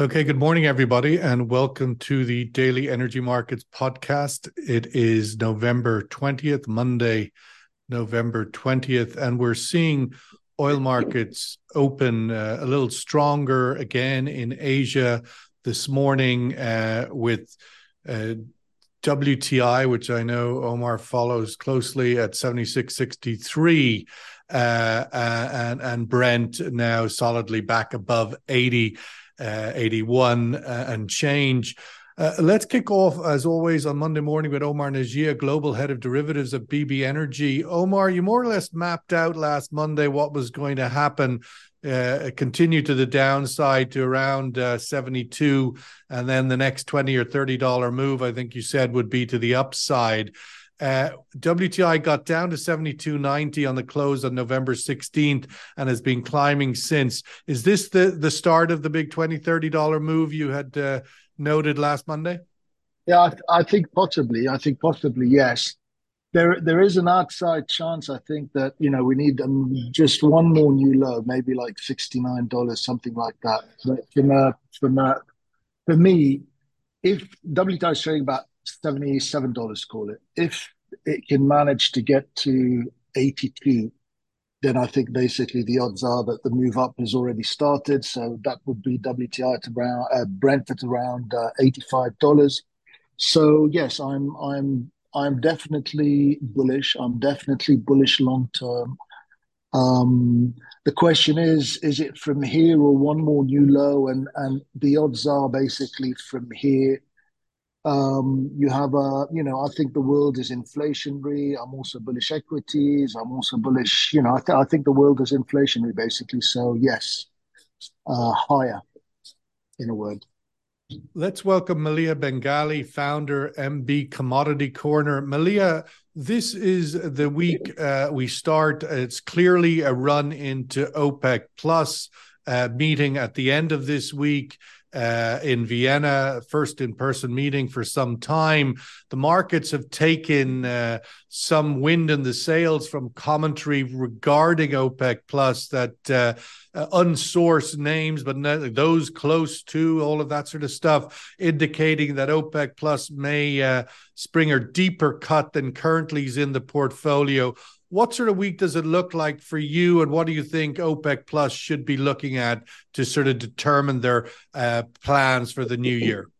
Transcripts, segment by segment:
Okay, good morning, everybody, and welcome to the Daily Energy Markets podcast. It is November 20th, Monday, November 20th, and we're seeing oil markets open uh, a little stronger again in Asia this morning uh, with uh, WTI, which I know Omar follows closely at 76.63. Uh, and and Brent now solidly back above 80 uh, 81 uh, and change. Uh, let's kick off, as always, on Monday morning with Omar Najia, Global Head of Derivatives at BB Energy. Omar, you more or less mapped out last Monday what was going to happen. Uh, continue to the downside to around uh, 72 and then the next 20 or 30 dollar move i think you said would be to the upside uh, WTI got down to 72.90 on the close on November 16th and has been climbing since. Is this the, the start of the big 20 $30 move you had uh, noted last Monday? Yeah, I, th- I, think possibly. I think possibly, yes. There, there is an outside chance. I think that you know we need um, just one more new low, maybe like sixty nine dollars, something like that. But from a, from a, for me, if WTI is trading about $77, call it. If it can manage to get to 82, then I think basically the odds are that the move up has already started. So that would be WTI to around uh, Brent at around uh, $85. So yes, I'm I'm I'm definitely bullish. I'm definitely bullish long term. Um, the question is, is it from here or one more new low? And and the odds are basically from here um, you have a, you know, I think the world is inflationary. I'm also bullish equities. I'm also bullish, you know, I, th- I think the world is inflationary basically. So yes, uh, higher in a word. Let's welcome Maleeha Bengali, founder MB Commodity Corner. Maleeha, this is the week uh, we start. It's clearly a run into OPEC plus uh, meeting at the end of this week uh, in Vienna, first in person meeting for some time. The markets have taken uh, some wind in the sails from commentary regarding OPEC Plus that uh, uh unsourced names, but those close to all of that sort of stuff, indicating that OPEC Plus may uh, spring a deeper cut than currently is in the portfolio. What sort of week does it look like for you, and what do you think OPEC Plus should be looking at to sort of determine their uh, plans for the new year?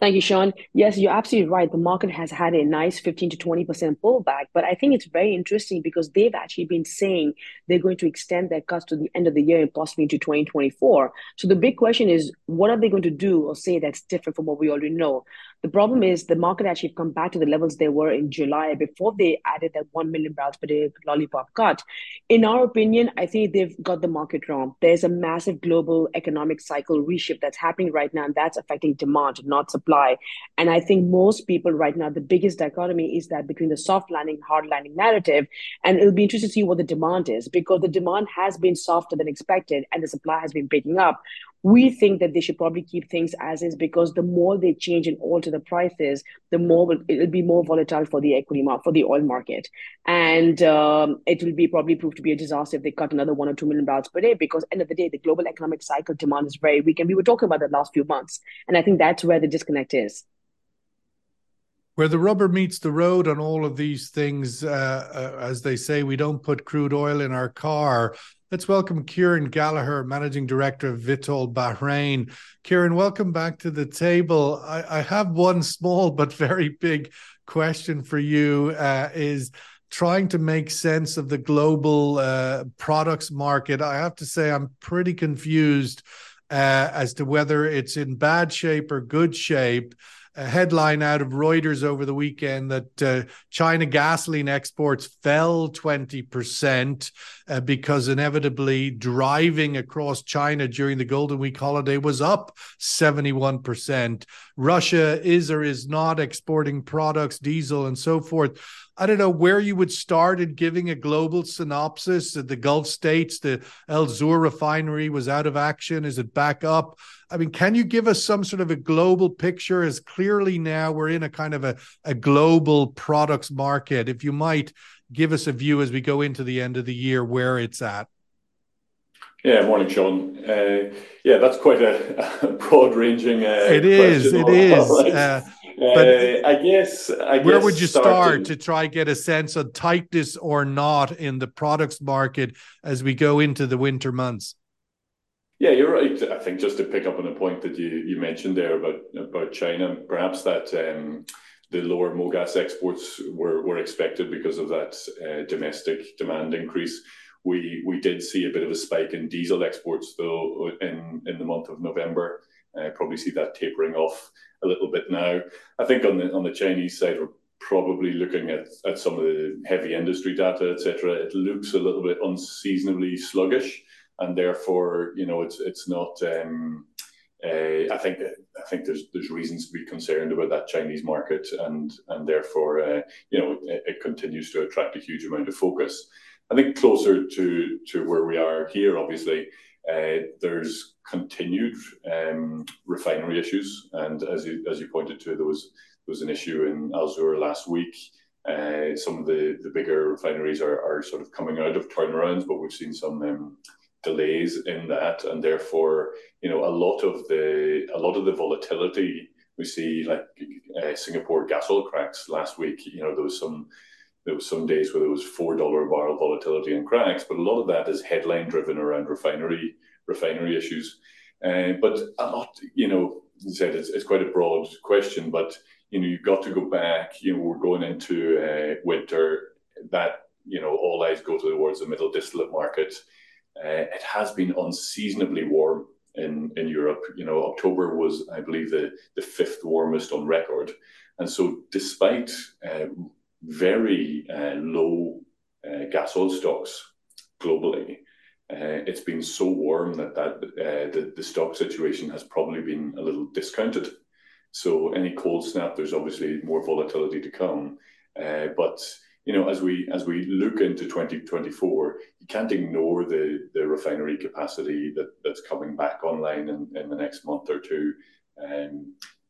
Thank you, Sean. Yes, you're absolutely right. The market has had a nice 15 to 20% pullback, but I think it's very interesting because they've actually been saying they're going to extend their cuts to the end of the year and possibly into 2024. So the big question is, what are they going to do or say that's different from what we already know? The problem is the market actually come back to the levels they were in July before they added that 1 million barrels per day lollipop cut. In our opinion, I think they've got the market wrong. There's a massive global economic cycle reshift that's happening right now, and that's affecting demand, not supply. And I think most people right now, the biggest dichotomy is that between the soft landing, hard landing narrative. And it'll be interesting to see what the demand is because the demand has been softer than expected and the supply has been picking up we think that they should probably keep things as is because the more they change and alter the prices, the more it'll be more volatile for the equity market, for the oil market. And um, it will be probably prove to be a disaster if they cut another one or two million barrels per day because end of the day, the global economic cycle demand is very weak. And we were talking about the last few months. And I think that's where the disconnect is where the rubber meets the road on all of these things, uh, uh, as they say, we don't put crude oil in our car. Let's welcome Kieran Gallagher, Managing Director of Vitol Bahrain. Kieran, welcome back to the table. I, I have one small but very big question for you. Uh, is trying to make sense of the global uh, products market. I have to say, I'm pretty confused uh, as to whether it's in bad shape or good shape a headline out of Reuters over the weekend that uh, China gasoline exports fell 20% uh, because inevitably driving across China during the Golden Week holiday was up 71%. Russia is or is not exporting products, diesel, and so forth. I don't know where you would start in giving a global synopsis. The Gulf states, the Al Zour refinery was out of action. Is it back up? I mean, can you give us some sort of a global picture? As clearly now we're in a kind of a, a global products market. If you might give us a view as we go into the end of the year where it's at. Yeah, morning, Sean. Uh, yeah, that's quite a, a broad-ranging. Uh, it is. It is. Uh, but uh, I guess. I where guess would you start to try get a sense of tightness or not in the products market as we go into the winter months? Yeah, you're right. I think just to pick up on a point that you, you mentioned there about about China, perhaps that um, the lower MOGAS exports were, were expected because of that uh, domestic demand increase. We we did see a bit of a spike in diesel exports though in in the month of November. Uh, probably see that tapering off a little bit now. I think on the on the Chinese side, we're probably looking at, at some of the heavy industry data, etc. It looks a little bit unseasonably sluggish and therefore, you know, it's it's not. Um, uh, I think I think there's there's reasons to be concerned about that Chinese market, and and therefore, uh, you know, it, it, continues to attract a huge amount of focus. I think closer to to where we are here, obviously, there's continued um, refinery issues, and as you pointed to, there was an issue in Al Zour last week. Uh, some of the, bigger refineries are, sort of coming out of turnarounds, but we've seen some um, delays in that, and therefore, you know, a lot of the a lot of the volatility we see, like uh, Singapore gas oil cracks last week. You know, there was some there was some days where there was four dollar a barrel volatility in cracks, but a lot of that is headline driven around refinery refinery issues. Uh, but a lot, you know, you said it's, it's quite a broad question, but you know, you've got to go back. You know, we're going into uh, winter. That you know, all eyes go towards the middle distillate market. Uh, it has been unseasonably warm in, in Europe. You know, October was, I believe, the, the fifth warmest on record. And so, despite uh, very uh, low uh, gas oil stocks globally, uh, it's been so warm that, the, stock situation has probably been a little discounted. So, any cold snap, there's obviously more volatility to come. but you know, as we as we look into 2024, you can't ignore the the refinery capacity that that's coming back online in, in the next month or two.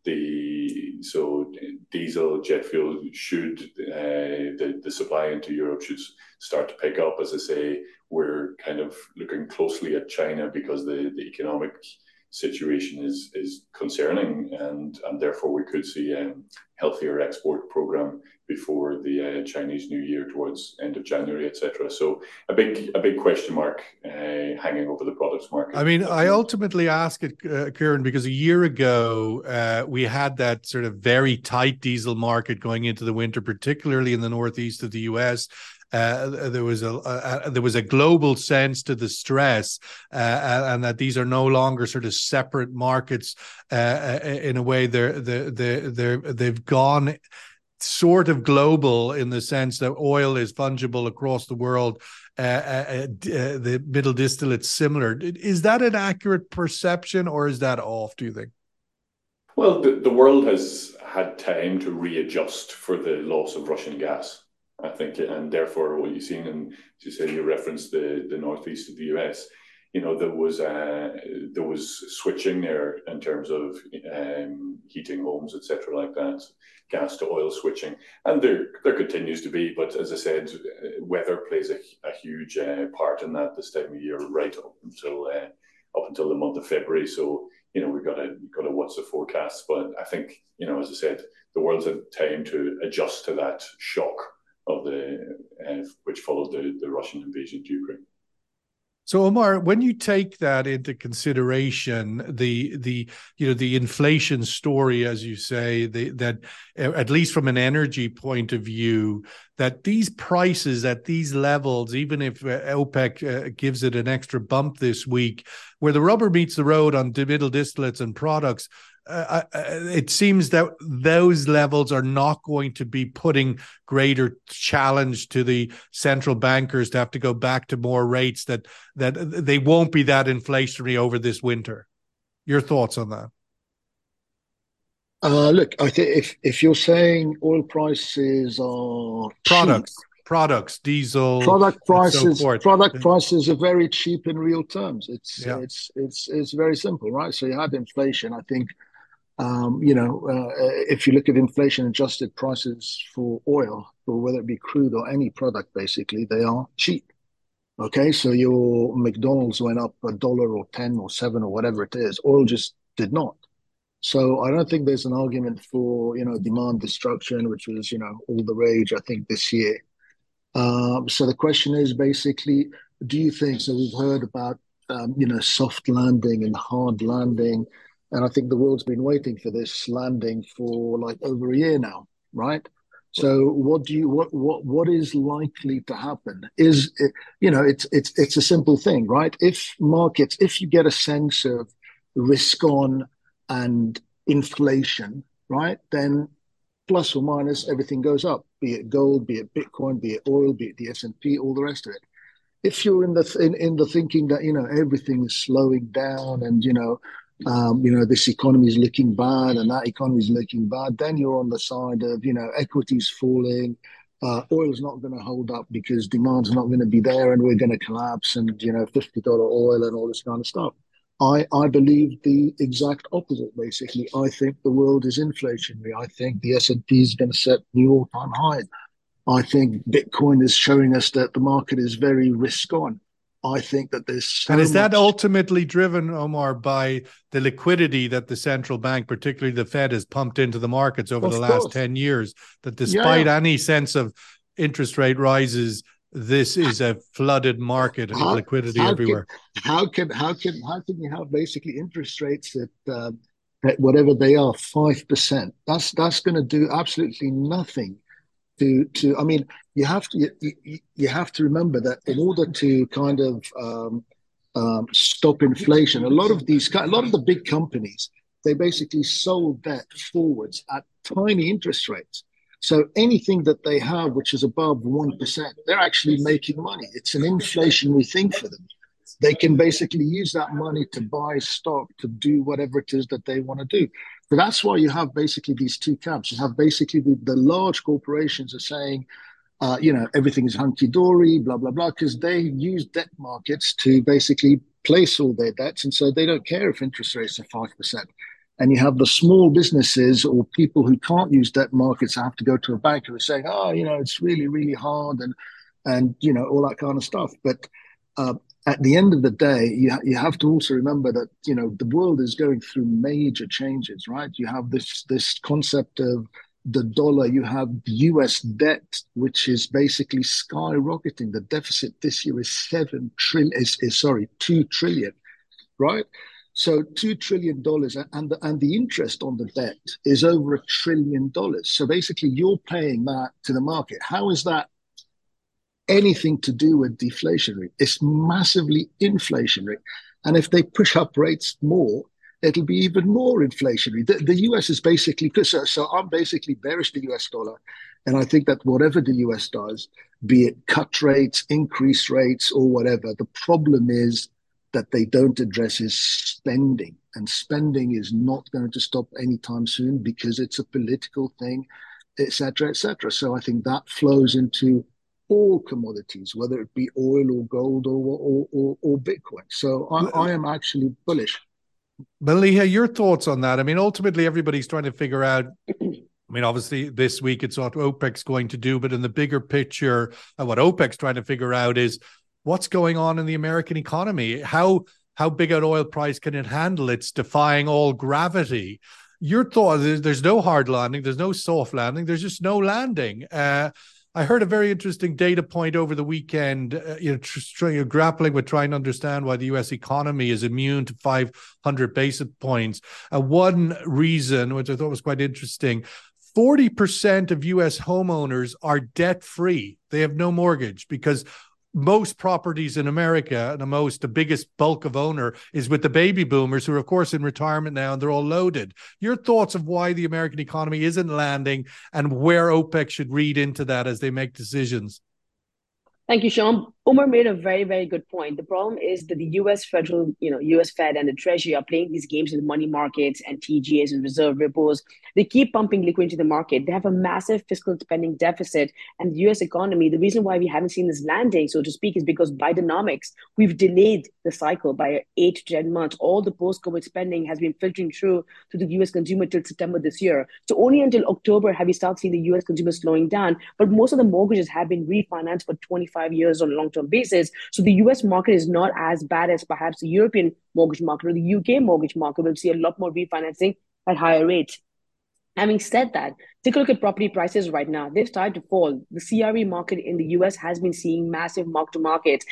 The so diesel jet fuel should uh, the the supply into Europe should start to pick up. As I say, we're kind of looking closely at China because the the economic situation is is concerning, and and therefore we could see a healthier export program before the uh, Chinese New Year towards end of January, etc. So a big a big question mark uh, hanging over the products market. I mean, I ultimately ask it, uh, Kieran, because a year ago uh, we had that sort of very tight diesel market going into the winter, particularly in the northeast of the U.S. Uh, there was a, a, there was a global sense to the stress, uh, and that these are no longer sort of separate markets. Uh, in a way, they're they they they're they've gone sort of global in the sense that oil is fungible across the world. Uh, uh, uh, uh, the middle distillate similar. Is that an accurate perception, or is that off? Do you think? Well, the, the world has had time to readjust for the loss of Russian gas, I think, and therefore what you've seen, and as you say, you referenced the the northeast of the US you know there was uh, there was switching there in terms of um, heating homes, etc., like that, gas to oil switching, and there there continues to be. But as I said, weather plays a, a huge uh, part in that this time of year, right up until uh, up until the month of February. So you know we've got to got to watch the forecast. But I think you know as I said, the world's had time to adjust to that shock of the uh, which followed the, the Russian invasion of Ukraine. So Omar, when you take that into consideration, the the you know the inflation story, as you say, the, that at least from an energy point of view, that these prices at these levels, even if uh, OPEC uh, gives it an extra bump this week, where the rubber meets the road on middle distillates and products, uh, uh, it seems that those levels are not going to be putting greater challenge to the central bankers to have to go back to more rates that that they won't be that inflationary over this winter. Your thoughts on that? Uh, look, I think if if you're saying oil prices are products, cheap, products, diesel, product prices, so product prices are very cheap in real terms. It's yeah. it's it's it's very simple, right? So you had inflation. I think you know, uh, if you look at inflation adjusted prices for oil, or whether it be crude or any product, basically, they are cheap. Okay, so your McDonald's went up a dollar or 10 or 7 or whatever it is. Oil just did not. So I don't think there's an argument for, you know, demand destruction, which was, you know, all the rage, I think, this year. Um, so the question is basically, do you think, so we've heard about, um, you know, soft landing and hard landing. And I think the world's been waiting for this landing for like over a year now, right? So what do you what what what is likely to happen? Is it, you know it's it's it's a simple thing, right? If markets, if you get a sense of risk on and inflation, right, then plus or minus everything goes up. Be it gold, be it Bitcoin, be it oil, be it the S and P, all the rest of it. If you're in the in, in the thinking that you know everything is slowing down and you know um, you know, this economy is looking bad and that economy is looking bad, then you're on the side of, you know, equities falling, uh, oil's not going to hold up because demand's not going to be there and we're going to collapse and, you know, $50 oil and all this kind of stuff. I, I believe the exact opposite, basically. I think the world is inflationary. I think the S&P is going to set new all-time highs. I think Bitcoin is showing us that the market is very risk on. I think that there's so and is that much... ultimately driven, Omar, by the liquidity that the central bank, particularly the Fed, has pumped into the markets over of the course. last ten years? That despite yeah. any sense of interest rate rises, this is a flooded market and how, liquidity how everywhere. Can, how can how can how can you have basically interest rates that uh, at whatever they are five percent? That's that's going to do absolutely nothing to to i mean you have to you, you have to remember that in order to kind of um, um, stop inflation a lot of these a lot of the big companies they basically sold debt forwards at tiny interest rates. So anything that they have which is above 1% they're actually making money. It's an inflationary thing for them. They can basically use that money to buy stock to do whatever it is that they want to do. So that's why you have basically these two camps. You have basically the, the large corporations are saying, uh, you know, everything is hunky dory, blah, blah, blah, because they use debt markets to basically place all their debts. And so they don't care if interest rates are 5%. And you have the small businesses or people who can't use debt markets have to go to a bank who are saying, oh, you know, it's really, really hard and, and you know, all that kind of stuff. But uh, at the end of the day, you, you have to also remember that you know the world is going through major changes, right? You have this this concept of the dollar. You have U.S. debt, which is basically skyrocketing. The deficit this year is seven trillion. Is, is sorry, two trillion, right? So two trillion dollars, and the, and the interest on the debt is over a trillion dollars. So basically, you're paying that to the market. How is that anything to do with deflationary. It's massively inflationary. And if they push up rates more, it'll be even more inflationary. The, the US is basically, so, so I'm basically bearish the US dollar. And I think that whatever the US does, be it cut rates, increase rates, or whatever, the problem is that they don't address is spending. And spending is not going to stop anytime soon because it's a political thing, etc., etc. So I think that flows into all commodities, whether it be oil or gold or or, or, or Bitcoin. So I, I, am actually bullish. Maleeha, your thoughts on that? I mean, ultimately, everybody's trying to figure out. I mean, obviously, this week it's what OPEC's going to do, but in the bigger picture, uh, what OPEC's trying to figure out is what's going on in the American economy. How how big an oil price can it handle? It's defying all gravity. Your thought? There's no hard landing. There's no soft landing. There's just no landing. Uh, I heard a very interesting data point over the weekend. Uh, you know, tr- grappling with trying to understand why the U.S. economy is immune to 500 basis points. Uh, one reason, which I thought was quite interesting, 40% of US homeowners are debt free. They have no mortgage because most properties in America, the most, the biggest bulk of owner is with the baby boomers who are, of course, in retirement now and they're all loaded. Your thoughts of why the American economy isn't landing and where OPEC should read into that as they make decisions? Thank you, Sean. Omar made a very, very good point. The problem is that the U.S. federal, you know, U.S. Fed and the Treasury are playing these games with money markets and TGAs and reverse repos. They keep pumping liquidity into the market. They have a massive fiscal spending deficit, and the U.S. economy. The reason why we haven't seen this landing, so to speak, is because Bidenomics we've delayed the cycle by eight to ten months. All the post-COVID spending has been filtering through to the U.S. consumer till September this year. So only until October have we started seeing the U.S. consumer slowing down. But most of the mortgages have been refinanced for 25 years on long-term term basis. So the US market is not as bad as perhaps the European mortgage market or the UK mortgage market. We'll see a lot more refinancing at higher rates. Having said that, take a look at property prices right now. They've started to fall. The CRE market in the US has been seeing massive mark to market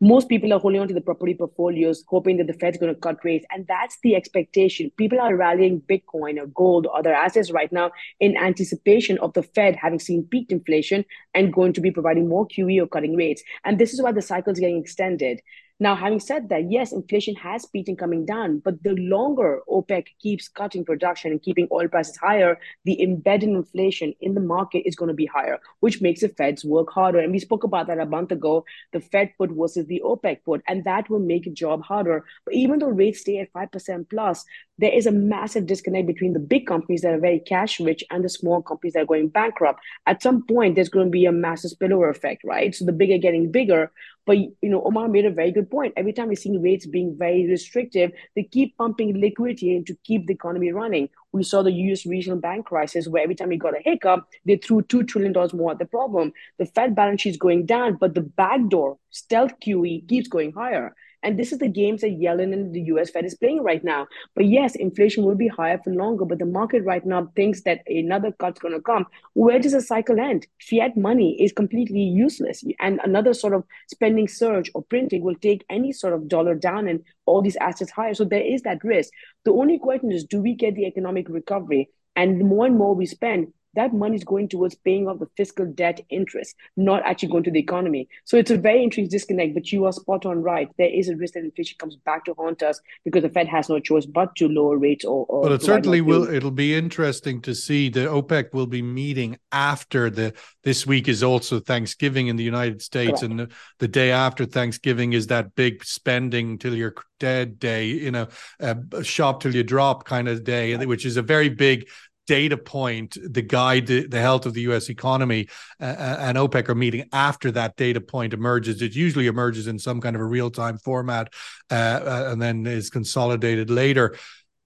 most people are holding on to the property portfolios, hoping that the Fed's going to cut rates. And that's the expectation. People are rallying Bitcoin or gold or other assets right now in anticipation of the Fed having seen peaked inflation and going to be providing more QE or cutting rates. And this is why the cycle is getting extended. Now, having said that, yes, inflation has and coming down, but the longer OPEC keeps cutting production and keeping oil prices higher, the embedded inflation in the market is going to be higher, which makes the Feds work harder. And we spoke about that a month ago, the Fed put versus the OPEC put, and that will make a job harder. But even though rates stay at 5% plus, there is a massive disconnect between the big companies that are very cash rich and the small companies that are going bankrupt. At some point, there's going to be a massive spillover effect, right? So the bigger getting bigger, but you know, Omar made a very good point. Every time we're seeing rates being very restrictive, they keep pumping liquidity in to keep the economy running. We saw the US regional bank crisis where every time we got a hiccup, they threw two trillion dollars more at the problem. The Fed balance sheet is going down, but the backdoor stealth QE keeps going higher. And this is the games that Yellen and the US Fed is playing right now. But yes, inflation will be higher for longer, but the market right now thinks that another cut's going to come. Where does the cycle end? Fiat money is completely useless. And another sort of spending surge or printing will take any sort of dollar down and all these assets higher. So there is that risk. The only question is do we get the economic recovery? And the more and more we spend, that money is going towards paying off the fiscal debt interest, not actually going to the economy. So it's a very interesting disconnect, but you are spot on right. There is a risk that inflation comes back to haunt us because the Fed has no choice but to lower rates or. or but it certainly will. It'll be interesting to see. The OPEC will be meeting after the. This week is also Thanksgiving in the United States, Correct. and the, the, day after Thanksgiving is that big spending till you're dead day. You know, uh, shop till you drop kind of day, which is a very big data point, the guide, the, the health of the U.S. economy, uh and OPEC are meeting after that data point emerges. It usually emerges in some kind of a real time format, uh, uh, and then is consolidated later.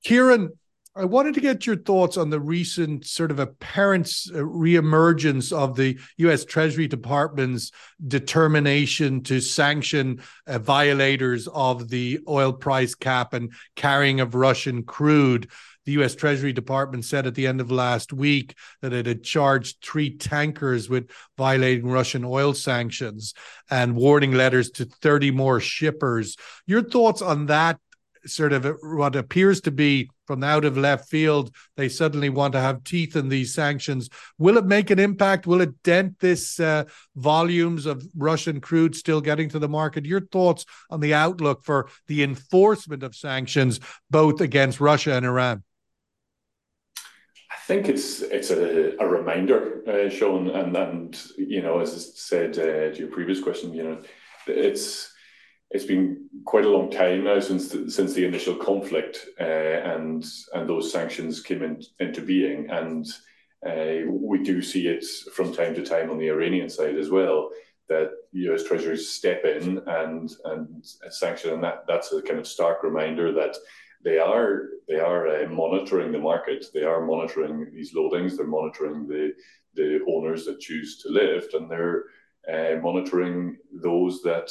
Kieran, I wanted to get your thoughts on the recent sort of apparent uh, reemergence of the U.S. Treasury Department's determination to sanction uh, violators of the oil price cap and carrying of Russian crude the U.S. Treasury Department said at the end of last week that it had charged three tankers with violating Russian oil sanctions and warning letters to 30 more shippers. Your thoughts on that sort of what appears to be from out of left field, they suddenly want to have teeth in these sanctions. Will it make an impact? Will it dent this uh, volumes of Russian crude still getting to the market? Your thoughts on the outlook for the enforcement of sanctions, both against Russia and Iran? Think it's it's a, a reminder, uh, Sean, and and you know, as I said uh, to your previous question, you know, it's it's been quite a long time now since the, since the initial conflict uh, and and those sanctions came in, into being, and uh, we do see it from time to time on the Iranian side as well that U.S. treasuries step in and and sanction, and that that's a kind of stark reminder that they are they are uh, monitoring the market. They are monitoring these loadings. They're monitoring the the owners that choose to lift, and they're uh, monitoring those that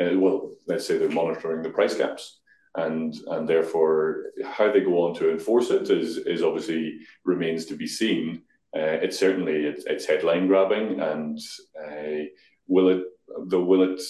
uh, well, let's say they're monitoring the price caps, and and therefore how they go on to enforce it is is obviously remains to be seen. Uh, it's certainly it's, it's, headline grabbing, and uh, will it the will it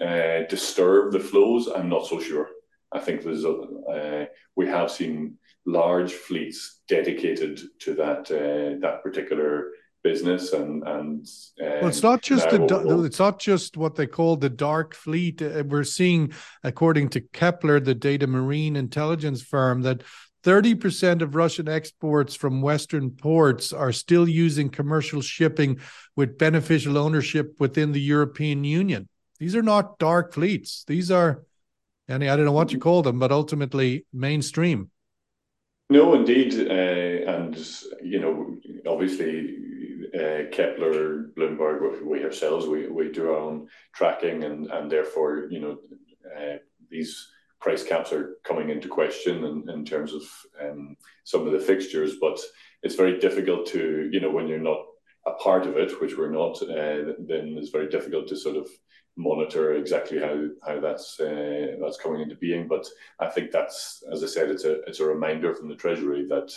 uh, disturb the flows? I'm not so sure. I think there's uh, we have seen large fleets dedicated to that uh, that particular business and and um, well, it's not just the it's not just what they call the dark fleet. Uh, we're seeing according to Kpler the data marine intelligence firm that 30% of russian exports from western ports are still using commercial shipping with beneficial ownership within the european union. These are not dark fleets. These are any I don't know what you call them, but ultimately mainstream. No, indeed, uh, and you know, obviously, uh, Kpler, Bloomberg, we ourselves, we, we do our own tracking, and and therefore, you know, uh, these price caps are coming into question in, in terms of um, some of the fixtures, but it's very difficult to, you know, when you're not a part of it, which we're not, uh, then it's very difficult to sort of monitor exactly how how that's uh, that's coming into being. But I think that's, as I said, it's a it's a reminder from the Treasury that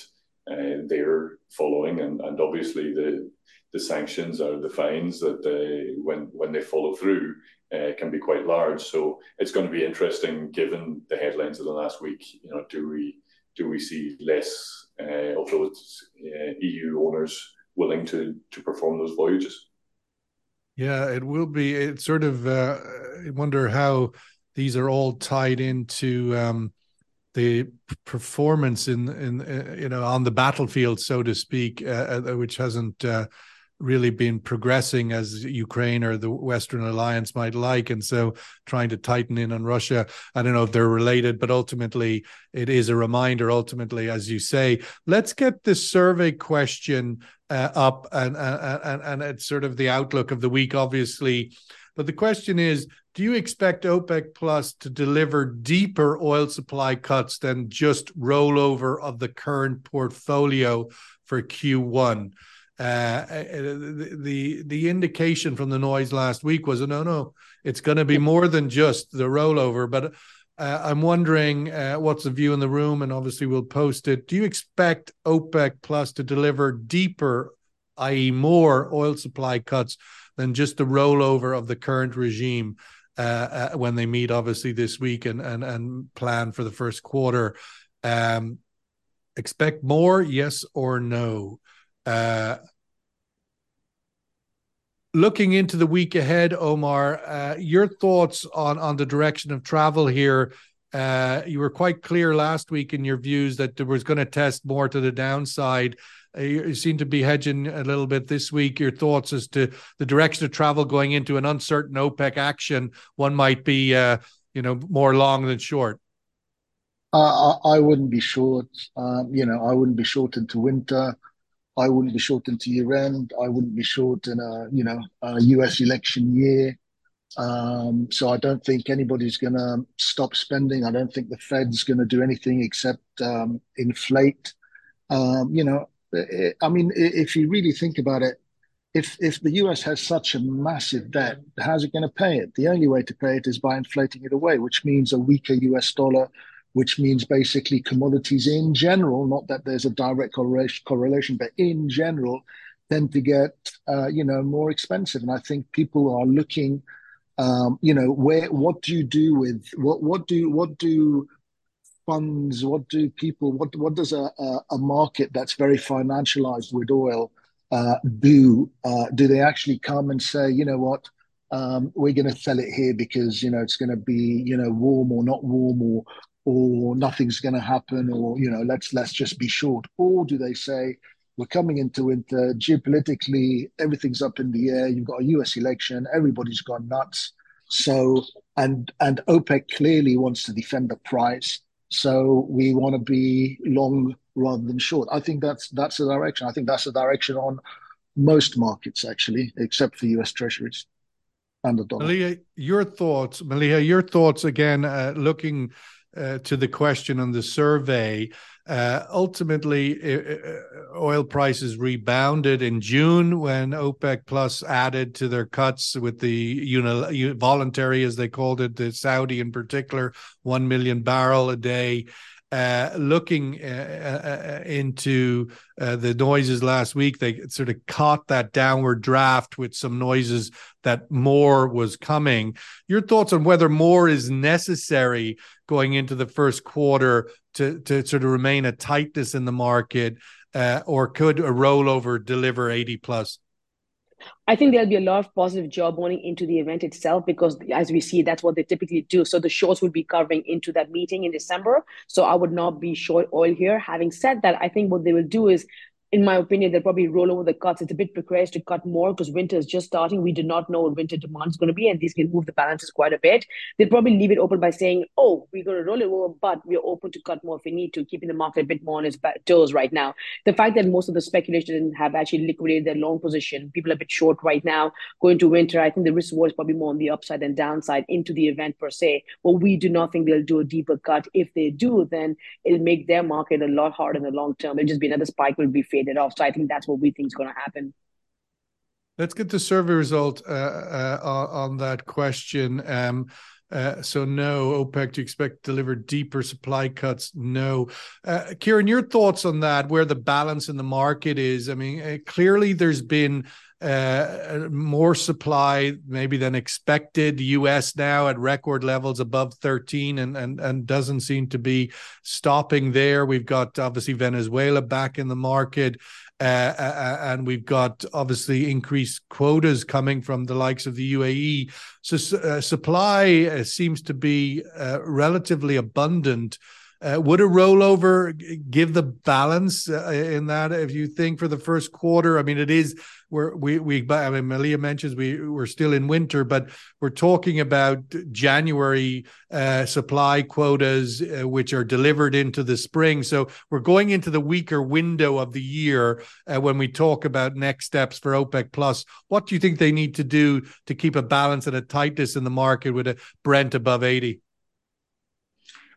uh, they're following, and, and obviously the the sanctions or the fines that they when when they follow through uh, can be quite large. So it's going to be interesting, given the headlines of the last week. You know, do we do we see less uh, of those uh, EU owners willing to to perform those voyages? Yeah, it will be. It's sort of. Uh, I wonder how these are all tied into um, the performance in in uh, you know on the battlefield, so to speak, uh, uh which hasn't uh, really been progressing as Ukraine or the Western alliance might like. And so trying to tighten in on Russia. I don't know if they're related, but ultimately it is a reminder, ultimately, as you say. Let's get this survey question uh, up and, and, and it's sort of the outlook of the week, obviously. But the question is do you expect OPEC Plus to deliver deeper oil supply cuts than just rollover of the current portfolio for Q1? Uh, the, the the indication from the noise last week was no no it's going to be more than just the rollover. But uh, i'm wondering uh, what's the view in the room and obviously we'll post it. Do you expect opec plus to deliver deeper i.e more oil supply cuts than just the rollover of the current regime uh, uh, when they meet obviously this week and and, and plan for the first quarter? Um, expect more yes or no uh, looking into the week ahead, Omar, uh, your thoughts on on the direction of travel here. Uh, you were quite clear last week in your views that there was going to test more to the downside. Uh, you seem to be hedging a little bit this week. Your thoughts as to the direction of travel going into an uncertain OPEC action? One might be, uh, you know, more long than short. I, I, wouldn't be short. Um, you know, I wouldn't be short into winter. I wouldn't be short into year end. I wouldn't be short in a you know a US election year. Um, so I don't think anybody's going to stop spending. I don't think the Fed's going to do anything except um, inflate. Um, you know, it, I mean, if you really think about it, if if the US has such a massive debt, how's it going to pay it? The only way to pay it is by inflating it away, which means a weaker US dollar, which means basically commodities in general, not that there's a direct correlation, but in general, tend to get uh, you know more expensive. And I think people are looking, um, you know, where what do you do with what what do what do funds, what do people, what what does a a, a market that's very financialized with oil uh, do? Uh, do they actually come and say, you know what? Um, we're going to sell it here because you know it's going to be you know warm or not warm or or nothing's going to happen or you know let's let's just be short. Or do they say we're coming into winter geopolitically everything's up in the air you've got a US election everybody's gone nuts. So and and OPEC clearly wants to defend the price. So we want to be long rather than short. I think that's that's the direction. I think that's the direction on most markets actually except for US treasuries and the dollar. Maleeha, your thoughts Maleeha your thoughts again uh, looking uh, to the question on the survey. Uh, ultimately, uh, oil prices rebounded in June when OPEC Plus added to their cuts with the voluntary, as they called it, the Saudi in particular, 1 million barrel a day. Uh, looking uh, uh, into the noises last week, they sort of caught that downward draft with some noises that more was coming. Your thoughts on whether more is necessary going into the first quarter to to sort of remain a tightness in the market, uh, or could a rollover deliver 80 plus? I think there'll be a lot of positive jawboning into the event itself because, as we see, that's what they typically do. So the shorts would be covering into that meeting in December. So I would not be short oil here. Having said that, I think what they will do is in my opinion, they'll probably roll over the cuts. It's a bit precarious to cut more because winter is just starting. We do not know what winter demand is going to be, and these can move the balances quite a bit. They'll probably leave it open by saying, "Oh, we're going to roll it over, but we're open to cut more if we need to, keeping the market a bit more on its toes right now." The fact that most of the speculation have actually liquidated their long position, people are a bit short right now going to winter. I think the risk reward is probably more on the upside than downside into the event per se. But we do not think they'll do a deeper cut. If they do, then it'll make their market a lot harder in the long term. It'll just be another spike will be faded off. So I think that's what we think is going to happen. Let's get the survey result uh, uh, on that question. Um, uh, so no, OPEC to expect to deliver deeper supply cuts. No, uh, Kieran, your thoughts on that? Where the balance in the market is? I mean, uh, clearly there's been uh, more supply maybe than expected. U.S. now at record levels above 13, and and and doesn't seem to be stopping there. We've got obviously Venezuela back in the market. Uh, uh, uh, and we've got obviously increased quotas coming from the likes of the UAE. So supply seems to be relatively abundant. Would a rollover give the balance in that? If you think for the first quarter, I mean, it is we're we we I mean Maleeha mentions we we're still in winter, but we're talking about January uh, supply quotas uh, which are delivered into the spring. So we're going into the weaker window of the year uh, when we talk about next steps for OPEC plus. What do you think they need to do to keep a balance and a tightness in the market with a Brent above eighty?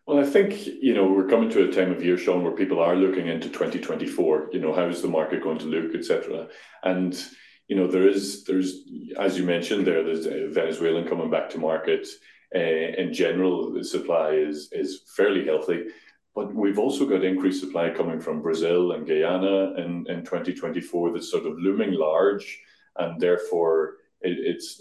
Well, I think you know we're coming to a time of year, Sean, where people are looking into 2024. You know, how is the market going to look, etc. And you know, there is there's as you mentioned there, there's Venezuelan coming back to market. Uh, in general, the supply is is fairly healthy, but we've also got increased supply coming from Brazil and Guyana in in 2024 that's sort of looming large, and therefore it, it's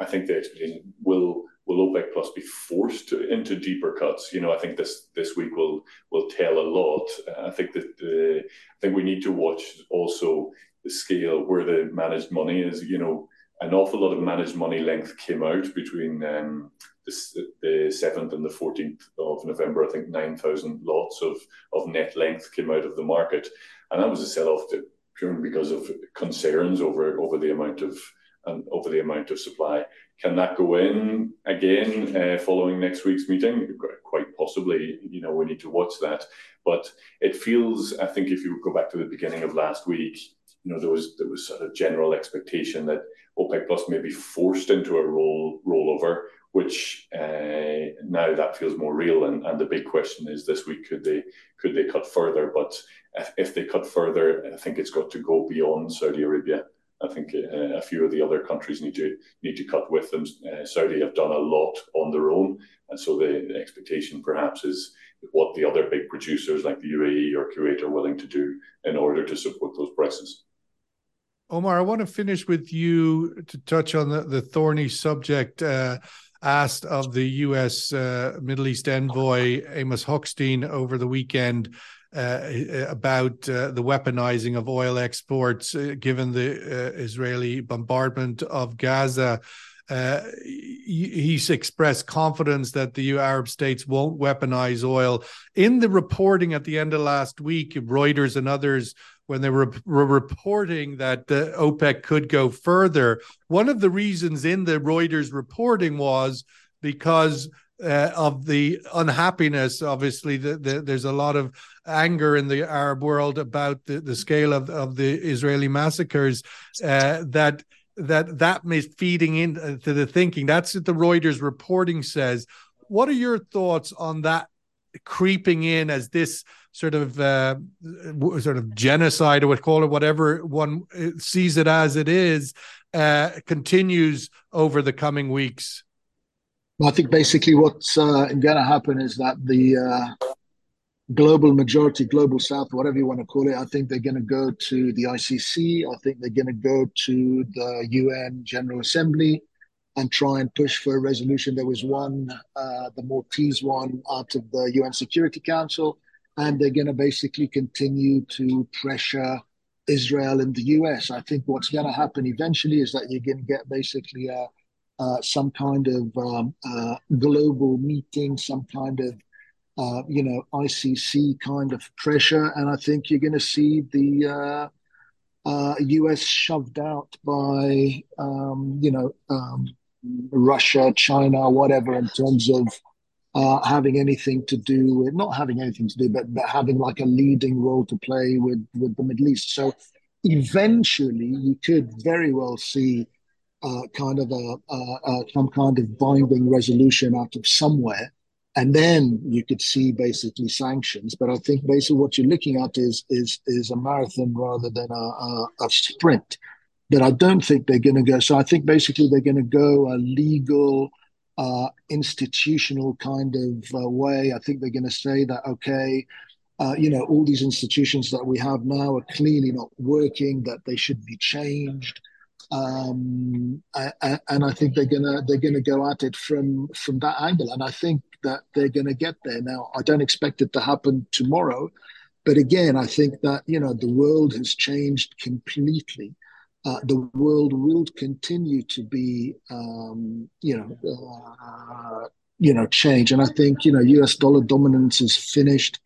I think the expectation will will OPEC Plus be forced to, into deeper cuts? You know, I think this this week will will tell a lot. I think that uh, I think we need to watch also the scale where the managed money is. You know, an awful lot of managed money length came out between um, the, the 7th and the 14th of November. I think 9,000 lots of, of net length came out of the market. And that was a sell off purely because of concerns over, over the amount of and over the amount of supply. Can that go in again uh, following next week's meeting? Quite possibly. You know, we need to watch that. But it feels, I think, if you go back to the beginning of last week, you know, there was there was sort of general expectation that OPEC Plus may be forced into a roll rollover, which uh, now that feels more real. And, and the big question is this week: could they could they cut further? But if, if they cut further, I think it's got to go beyond Saudi Arabia. I think uh, a few of the other countries need to need to cut with them. Uh, Saudi have done a lot on their own, and so the, the, expectation perhaps is what the other big producers like the UAE or Kuwait are willing to do in order to support those prices. Omar, I want to finish with you to touch on the, the thorny subject uh, asked of the U.S. Uh, Middle East envoy Amos Hochstein over the weekend uh, about uh, the weaponizing of oil exports, uh, given the Israeli bombardment of Gaza. Uh, he's expressed confidence that the Arab states won't weaponize oil. In the reporting at the end of last week, Reuters and others, when they were, were reporting that the OPEC could go further, one of the reasons in the Reuters reporting was because uh, of the unhappiness. Obviously, the, the, there's a lot of anger in the Arab world about the, the scale of, of the Israeli massacres. Uh, that that that is feeding into the thinking. That's what the Reuters reporting says. What are your thoughts on that creeping in as this sort of uh, sort of genocide or what call it whatever one uh, sees it as it is uh, continues over the coming weeks? I think basically what's uh, going to happen is that the uh, global majority, global south, whatever you want to call it, I think they're going to go to the ICC. I think they're going to go to the UN General Assembly and try and push for a resolution. There was one, uh, the Maltese one, out of the UN Security Council, and they're going to basically continue to pressure Israel and the US. I think what's going to happen eventually is that you're going to get basically a uh, some kind of um, uh, global meeting, some kind of uh, you know ICC kind of pressure, and I think you're going to see the U.S. Uh, shoved out by um, you know um, Russia, China, whatever, in terms of uh, having anything to do with not having anything to do, but, but having like a leading role to play with with the Middle East. So eventually, you could very well see uh, kind of a, some kind of binding resolution out of somewhere, and then you could see basically sanctions. But I think basically what you're looking at is is is a marathon rather than a, a, a sprint. but I don't think they're going to go. So I think basically they're going to go a legal, uh, institutional kind of uh, way. I think they're going to say that okay, uh, you know, all these institutions that we have now are clearly not working. That they should be changed. Um, and I think they're gonna they're gonna go at it from from that angle, and I think that they're gonna get there. Now, I don't expect it to happen tomorrow, but again, I think that you know the world has changed completely. Uh, the world will continue to be, um, you know, uh, you know, change. And I think you know, U.S. dollar dominance is finished.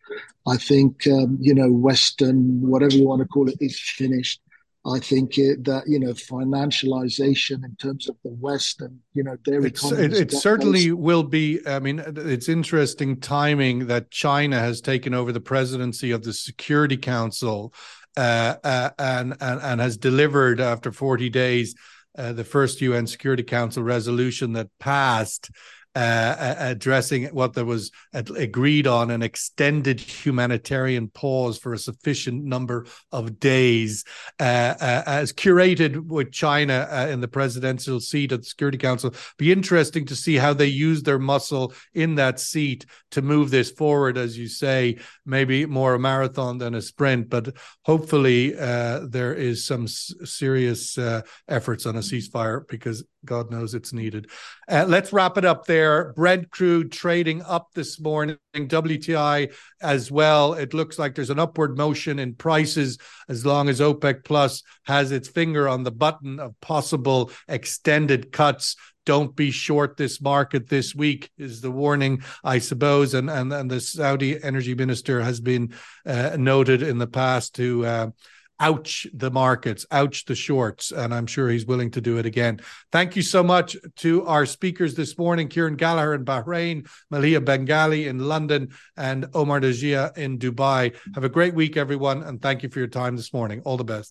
I think um, you know, Western, whatever you want to call it, is finished. I think it, that you know financialization in terms of the West and you know their it's, it, it certainly will be. I mean, it's interesting timing that China has taken over the presidency of the Security Council uh, uh, and, and and has delivered after forty days uh, the first UN Security Council resolution that passed uh, addressing what there was agreed on an extended humanitarian pause for a sufficient number of days, uh, uh, as curated with China uh, in the presidential seat at the Security Council. Be interesting to see how they use their muscle in that seat to move this forward, as you say, maybe more a marathon than a sprint, but hopefully uh, there is some s- serious uh, efforts on a ceasefire because God knows it's needed. Uh, let's wrap it up there. Brent crude trading up this morning. WTI as well. It looks like there's an upward motion in prices as long as OPEC Plus has its finger on the button of possible extended cuts. Don't be short this market this week is the warning, I suppose. And and, and the Saudi energy minister has been uh, noted in the past to. Uh, ouch the markets, ouch the shorts, and I'm sure he's willing to do it again. Thank you so much to our speakers this morning, Kieran Gallagher in Bahrain, Maleeha Bengali in London, and Omar Najia in Dubai. Have a great week, everyone, and thank you for your time this morning. All the best.